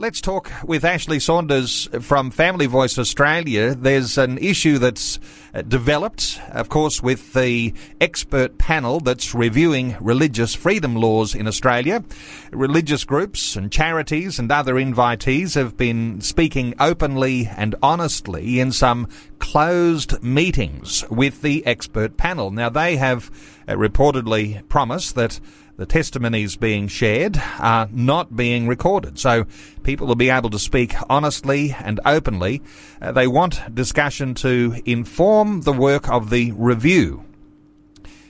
Let's talk with Ashley Saunders from Family Voice Australia. There's an issue that's uh, developed, of course, with the expert panel that's reviewing religious freedom laws in Australia. Religious groups and charities and other invitees have been speaking openly and honestly in some closed meetings with the expert panel. Now, they have uh, reportedly promised that the testimonies being shared are not being recorded. So people will be able to speak honestly and openly. Uh, they want discussion to inform the work of the review.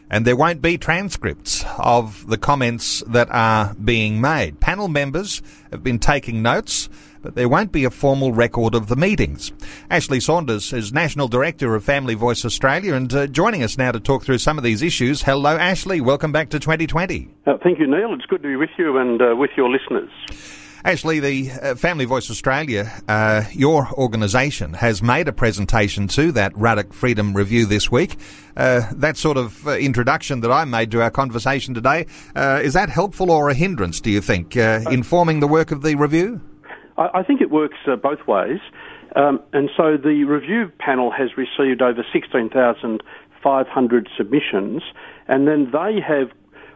And there won't be transcripts of the comments that are being made. Panel members have been taking notes but there won't be a formal record of the meetings. Ashley Saunders is National Director of Family Voice Australia and uh, joining us now to talk through some of these issues. Hello, Ashley. Welcome back to 2020. Uh, thank you, Neil. It's good to be with you and uh, with your listeners. Ashley, the uh, Family Voice Australia, uh, your organisation has made a presentation to that Ruddock Freedom Review this week. Uh, that sort of uh, introduction that I made to our conversation today, uh, is that helpful or a hindrance, do you think, uh, informing the work of the review? I, I think it works uh, both ways. Um, and so the review panel has received over 16,500 submissions, and then they have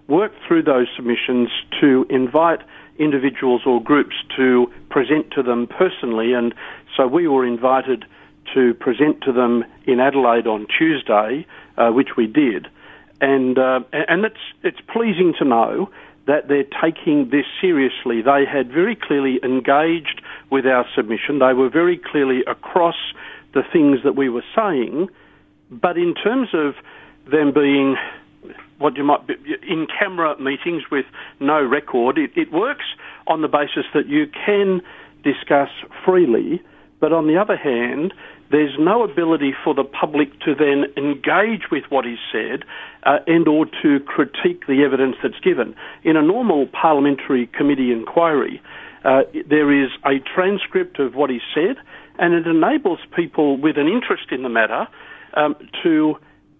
worked through those submissions to invite individuals or groups to present to them personally. And so we were invited to present to them in Adelaide on Tuesday, uh, which we did. And uh, and it's it's pleasing to know that they're taking this seriously. They had very clearly engaged with our submission. They were very clearly across the things that we were saying. But in terms of them being what you might be in camera meetings with no record, it, it works on the basis that you can discuss freely. But on the other hand, there's no ability for the public to then engage with what is said uh, and or to critique the evidence that's given. In a normal parliamentary committee inquiry, uh, there is a transcript of what is said, and it enables people with an interest in the matter um, to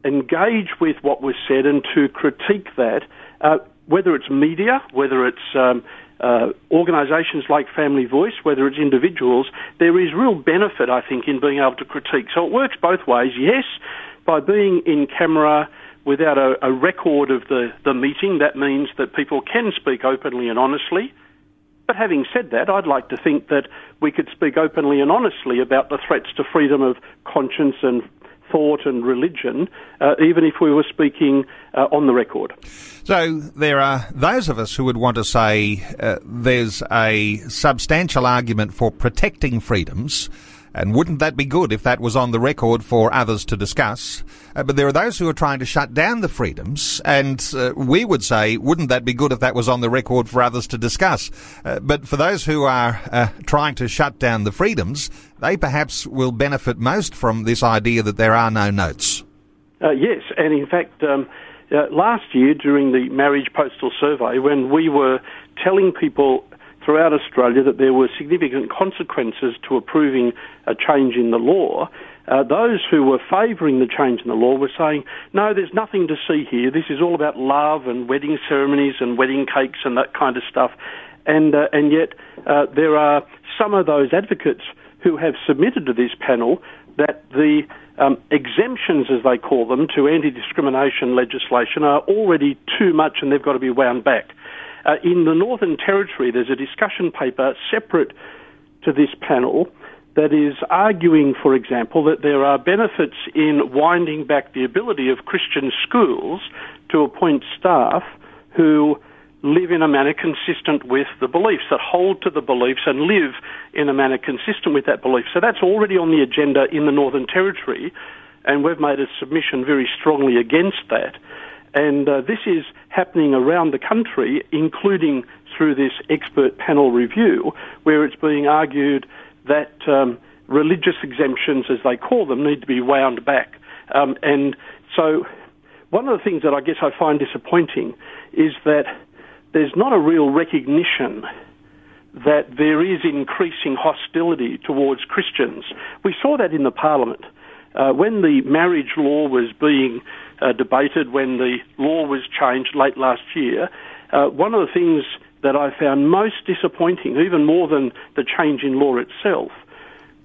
engage with what was said and to critique that, uh, whether it's media, whether it's um, uh, organisations like Family Voice, whether it's individuals, there is real benefit, I think, in being able to critique. So it works both ways. Yes, by being in camera without a, a record of the, the meeting, that means that people can speak openly and honestly. But having said that, I'd like to think that we could speak openly and honestly about the threats to freedom of conscience and thought and religion, uh, even if we were speaking uh, on the record. So there are those of us who would want to say uh, there's a substantial argument for protecting freedoms. And wouldn't that be good if that was on the record for others to discuss? Uh, but there are those who are trying to shut down the freedoms, and uh, we would say, wouldn't that be good if that was on the record for others to discuss? Uh, but for those who are uh, trying to shut down the freedoms, they perhaps will benefit most from this idea that there are no notes. Uh, yes, and in fact, um, uh, last year during the marriage postal survey, when we were telling people throughout Australia that there were significant consequences to approving a change in the law, uh, those who were favouring the change in the law were saying, no, there's nothing to see here. This is all about love and wedding ceremonies and wedding cakes and that kind of stuff. And, uh, and yet uh, there are some of those advocates who have submitted to this panel that the um, exemptions, as they call them, to anti discrimination legislation are already too much and they've got to be wound back. Uh, in the Northern Territory, there's a discussion paper separate to this panel that is arguing, for example, that there are benefits in winding back the ability of Christian schools to appoint staff who live in a manner consistent with the beliefs, that hold to the beliefs and live in a manner consistent with that belief. So that's already on the agenda in the Northern Territory, and we've made a submission very strongly against that. And uh, this is happening around the country, including through this expert panel review where it's being argued that um, religious exemptions, as they call them, need to be wound back. Um, and so, one of the things that I guess I find disappointing is that there's not a real recognition that there is increasing hostility towards Christians. We saw that in the Parliament. Uh, when the marriage law was being uh, debated, when the law was changed late last year, uh, one of the things that I found most disappointing, even more than the change in law itself,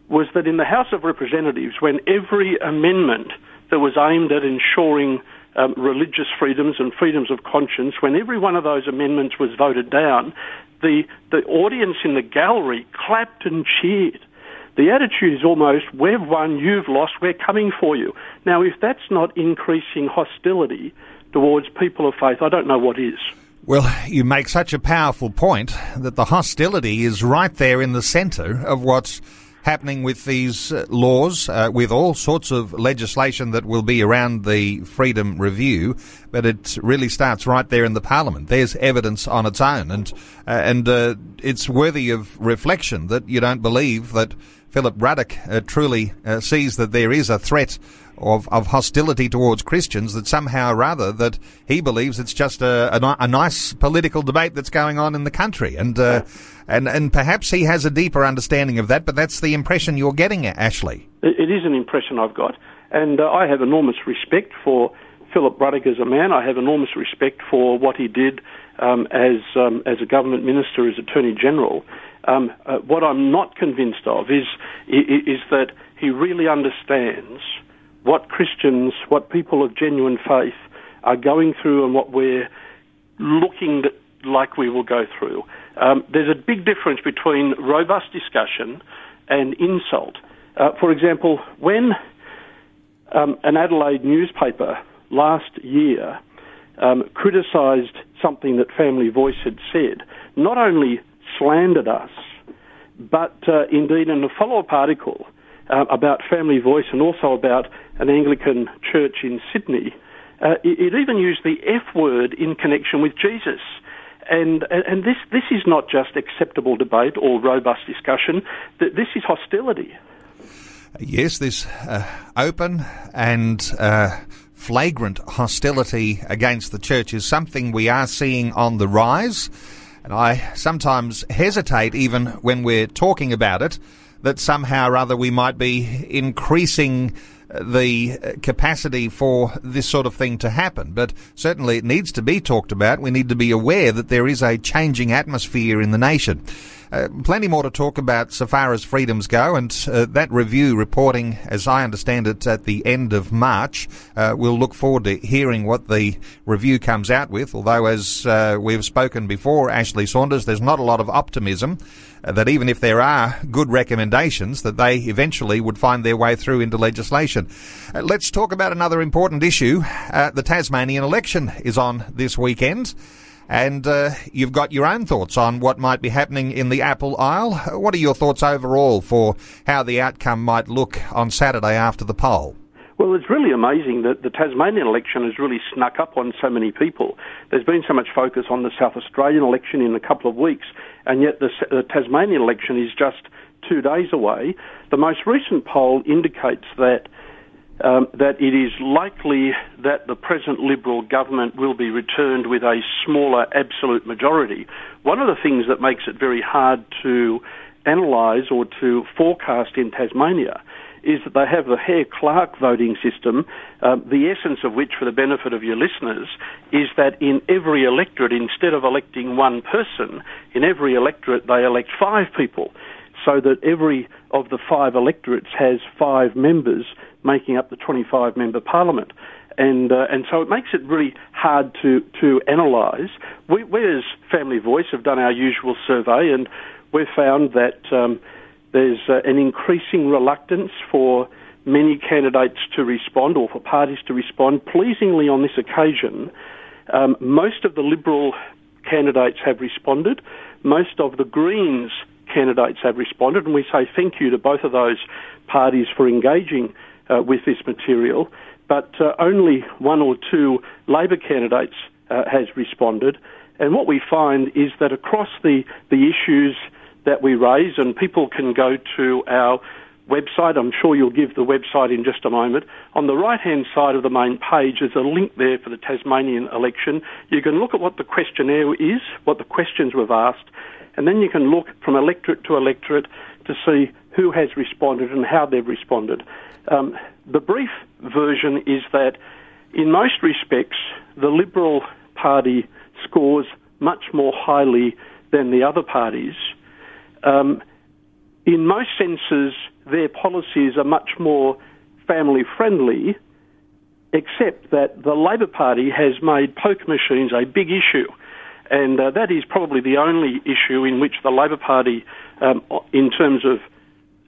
was that in the House of Representatives, when every amendment that was aimed at ensuring um, religious freedoms and freedoms of conscience, when every one of those amendments was voted down, the, the audience in the gallery clapped and cheered. The attitude is almost, we've won, you've lost, we're coming for you. Now, if that's not increasing hostility towards people of faith, I don't know what is. Well, you make such a powerful point that the hostility is right there in the centre of what's happening with these uh, laws, uh, with all sorts of legislation that will be around the Freedom Review, but it really starts right there in the Parliament. There's evidence on its own, and uh, and uh, it's worthy of reflection that you don't believe that Philip Ruddock uh, truly uh, sees that there is a threat of, of hostility towards Christians that somehow or other that he believes it's just a, a, a nice political debate that's going on in the country. And, uh, and, and perhaps he has a deeper understanding of that, but that's the impression you're getting, Ashley. It is an impression I've got. And uh, I have enormous respect for Philip Ruddock as a man. I have enormous respect for what he did um, as, um, as a government minister, as Attorney General. Um, uh, what I'm not convinced of is, is that he really understands what Christians, what people of genuine faith are going through and what we're looking like we will go through. Um, there's a big difference between robust discussion and insult. Uh, for example, when um, an Adelaide newspaper last year um, criticised something that Family Voice had said, not only slandered us, but uh, indeed in a follow-up article uh, about Family Voice and also about an Anglican church in Sydney, uh, it, it, even used the F word in connection with Jesus. And, and this, this is not just acceptable debate or robust discussion, this is hostility. Yes, this uh, open and uh, flagrant hostility against the church is something we are seeing on the rise. And I sometimes hesitate, even when we're talking about it, that somehow or other we might be increasing uh, the uh, capacity for this sort of thing to happen. But certainly it needs to be talked about. We need to be aware that there is a changing atmosphere in the nation. Uh, plenty more to talk about so far as freedoms go, and uh, that review reporting, as I understand it, at the end of March. Uh, we'll look forward to hearing what the review comes out with. Although, as uh, we've spoken before, Ashley Saunders, there's not a lot of optimism uh, that even if there are good recommendations, that they eventually would find their way through into legislation. Let's talk about another important issue. the Tasmanian election is on this weekend and uh, you've got your own thoughts on what might be happening in the Apple Isle. What are your thoughts overall for how the outcome might look on Saturday after the poll? Well, it's really amazing that the Tasmanian election has really snuck up on so many people. There's been so much focus on the South Australian election in a couple of weeks, and yet the, the Tasmanian election is just two days away. The most recent poll indicates that um, that it is likely that the present Liberal government will be returned with a smaller absolute majority. One of the things that makes it very hard to analyse or to forecast in Tasmania is that they have the Hare-Clark voting system, um, the essence of which, for the benefit of your listeners, is that in every electorate, instead of electing one person, in every electorate they elect five people, so that every of the five electorates has five members making up the 25 member parliament. And, uh, and so it makes it really hard to, to analyse. We, we, as Family Voice, have done our usual survey and we've found that um, there's uh, an increasing reluctance for many candidates to respond or for parties to respond. Pleasingly, on this occasion, um, most of the Liberal candidates have responded. Most of the Greens candidates have responded, and we say thank you to both of those parties for engaging uh, with this material, but uh, only one or two Labor candidates uh, has responded, And what we find is that across the, the issues that we raise, and people can go to our website. I'm sure you'll give the website in just a moment. On the right hand side of the main page, there's a link there for the Tasmanian election. You can look at what the questionnaire is, what the questions we've asked, and then you can look from electorate to electorate to see who has responded and how they've responded. Um, the brief version is that in most respects, the Liberal Party scores much more highly than the other parties. Um, in most senses, their policies are much more family friendly, except that the Labor Party has made poker machines a big issue. And uh, that is probably the only issue in which the Labor Party, um, in terms of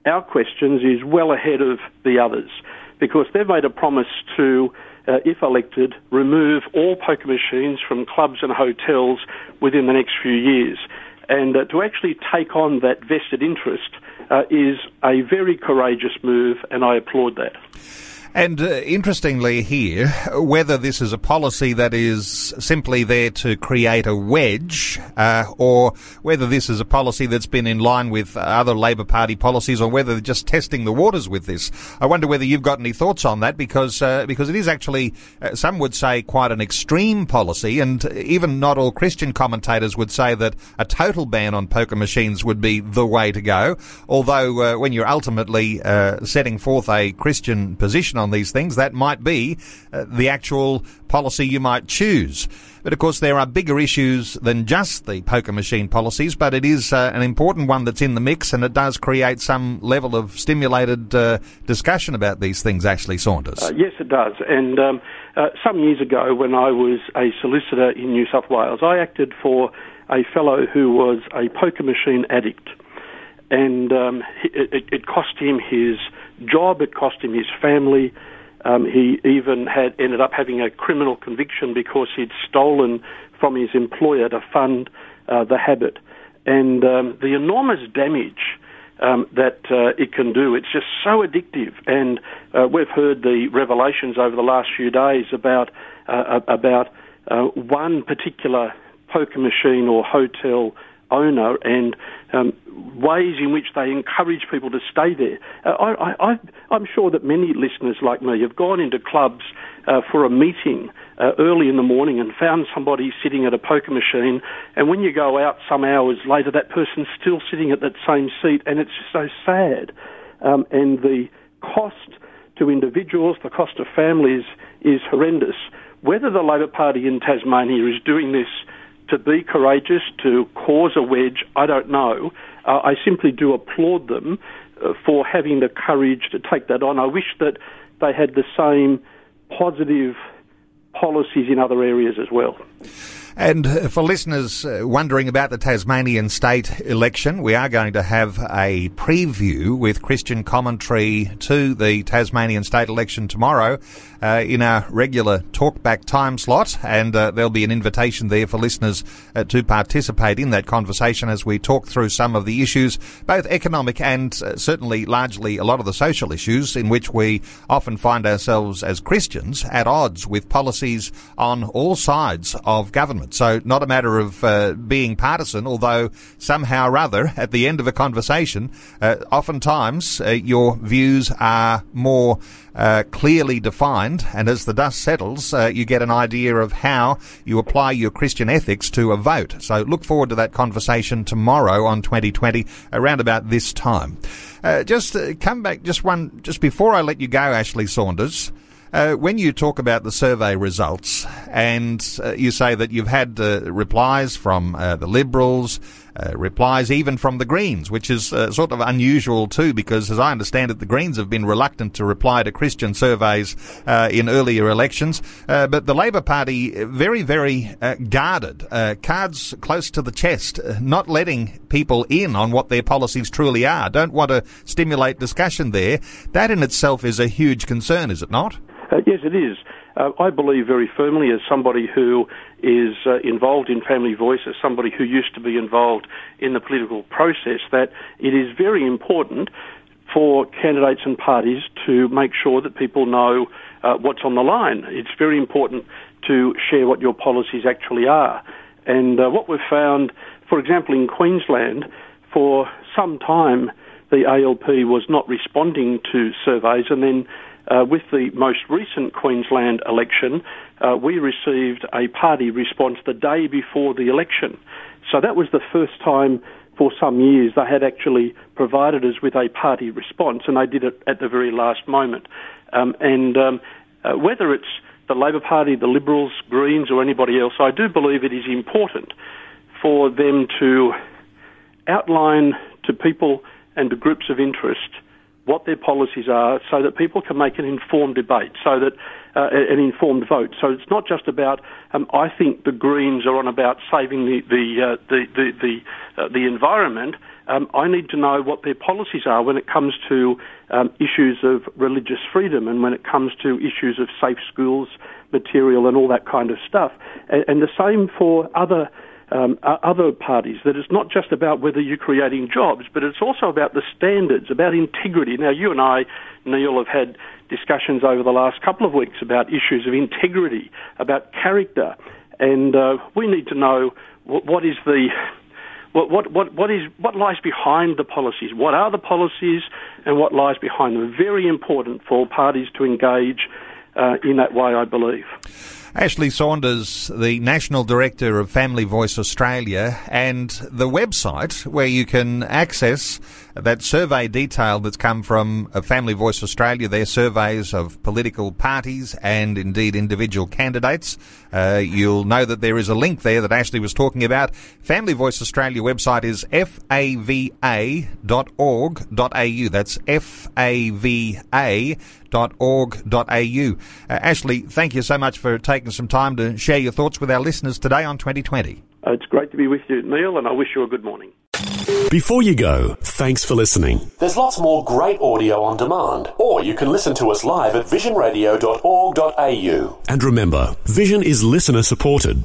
our questions, is well ahead of the others. Because they've made a promise to, uh, if elected, remove all poker machines from clubs and hotels within the next few years. And uh, to actually take on that vested interest uh, is a very courageous move, and I applaud that. And uh, interestingly, here, whether this is a policy that is simply there to create a wedge, uh, or whether this is a policy that's been in line with other Labor Party policies, or whether they're just testing the waters with this, I wonder whether you've got any thoughts on that, because uh, because it is actually, uh, some would say, quite an extreme policy, and even not all Christian commentators would say that a total ban on poker machines would be the way to go. Although, uh, when you're ultimately uh, setting forth a Christian position on these things, that might be uh, the actual policy you might choose. But of course, there are bigger issues than just the poker machine policies, but it is uh, an important one that's in the mix and it does create some level of stimulated uh, discussion about these things, Ashley Saunders. Uh, yes, it does. And um, uh, some years ago, when I was a solicitor in New South Wales, I acted for a fellow who was a poker machine addict. And um, it, it cost him his job, it cost him his family. Um, he even had ended up having a criminal conviction because he'd stolen from his employer to fund uh, the habit. And um, the enormous damage um, that uh, it can do, it's just so addictive. And uh, we've heard the revelations over the last few days about uh, about uh, one particular poker machine or hotel owner and um, ways in which they encourage people to stay there. Uh, I, am sure that many listeners like me have gone into clubs uh, for a meeting uh, early in the morning and found somebody sitting at a poker machine, and when you go out some hours later, that person's still sitting at that same seat, and it's so sad. Um, and the cost to individuals, the cost of families is horrendous. Whether the Labor Party in Tasmania is doing this to be courageous, to cause a wedge, I don't know. Uh, I simply do applaud them uh, for having the courage to take that on. I wish that they had the same positive policies in other areas as well. And for listeners uh, wondering about the Tasmanian state election, we are going to have a preview with Christian commentary to the Tasmanian state election tomorrow uh, in our regular talkback time slot. And uh, there'll be an invitation there for listeners uh, to participate in that conversation as we talk through some of the issues, both economic and uh, certainly largely a lot of the social issues in which we often find ourselves as Christians at odds with policies on all sides of government government. So not a matter of uh, being partisan, although somehow or other, at the end of a conversation, uh, oftentimes uh, your views are more uh, clearly defined, and as the dust settles, uh, you get an idea of how you apply your Christian ethics to a vote. So look forward to that conversation tomorrow on 2020 around about this time. Uh, just come back, just one, just before I let you go, Ashley Saunders. Uh, when you talk about the survey results and uh, you say that you've had uh, replies from uh, the Liberals, uh, replies even from the Greens, which is uh, sort of unusual too, because as I understand it, the Greens have been reluctant to reply to Christian surveys in earlier elections. but the Labor Party, very, very guarded, cards close to the chest, not letting people in on what their policies truly are. Don't want to stimulate discussion there. That in itself is a huge concern, is it not? Uh, yes, it is. Uh, I believe very firmly, as somebody who is uh, involved in Family Voice, as somebody who used to be involved in the political process, that it is very important for candidates and parties to make sure that people know uh, what's on the line. It's very important to share what your policies actually are. And uh, what we've found, for example, in Queensland, for some time the ALP was not responding to surveys, and then uh, with the most recent Queensland election, uh, we received a party response the day before the election. So that was the first time for some years they had actually provided us with a party response, and they did it at the very last moment. Um, and um, uh, whether it's the Labor Party, the Liberals, Greens, or anybody else, I do believe it is important for them to outline to people and to groups of interest what their policies are so that people can make an informed debate, so that uh, an informed vote. So it's not just about um, I think the Greens are on about saving the the uh, the the the, uh, the environment. Um, I need to know what their policies are when it comes to um, issues of religious freedom and when it comes to issues of safe schools material and all that kind of stuff. And, and the same for other um, other parties, that it's not just about whether you're creating jobs, but it's also about the standards, about integrity. Now, you and I, Neil, have had discussions over the last couple of weeks about issues of integrity, about character, and uh, we need to know what, what is the what, what, what, what, is, what lies behind the policies? What are the policies and what lies behind them? Very important for parties to engage uh, in that way, I believe. Ashley Saunders, the National Director of Family Voice Australia, and the website where you can access that survey detail that's come from Family Voice Australia, their surveys of political parties and indeed individual candidates. Uh, you'll know that there is a link there that Ashley was talking about. Family Voice Australia website is fava.org.au. That's fava.org.au. Uh, Ashley, thank you so much for taking some time to share your thoughts with our listeners today on 2020. Uh, it's great to be with you, Neil, and I wish you a good morning. Before you go, thanks for listening. There's lots more great audio on demand, or you can listen to us live at visionradio.org.au. And remember, Vision is listener supported.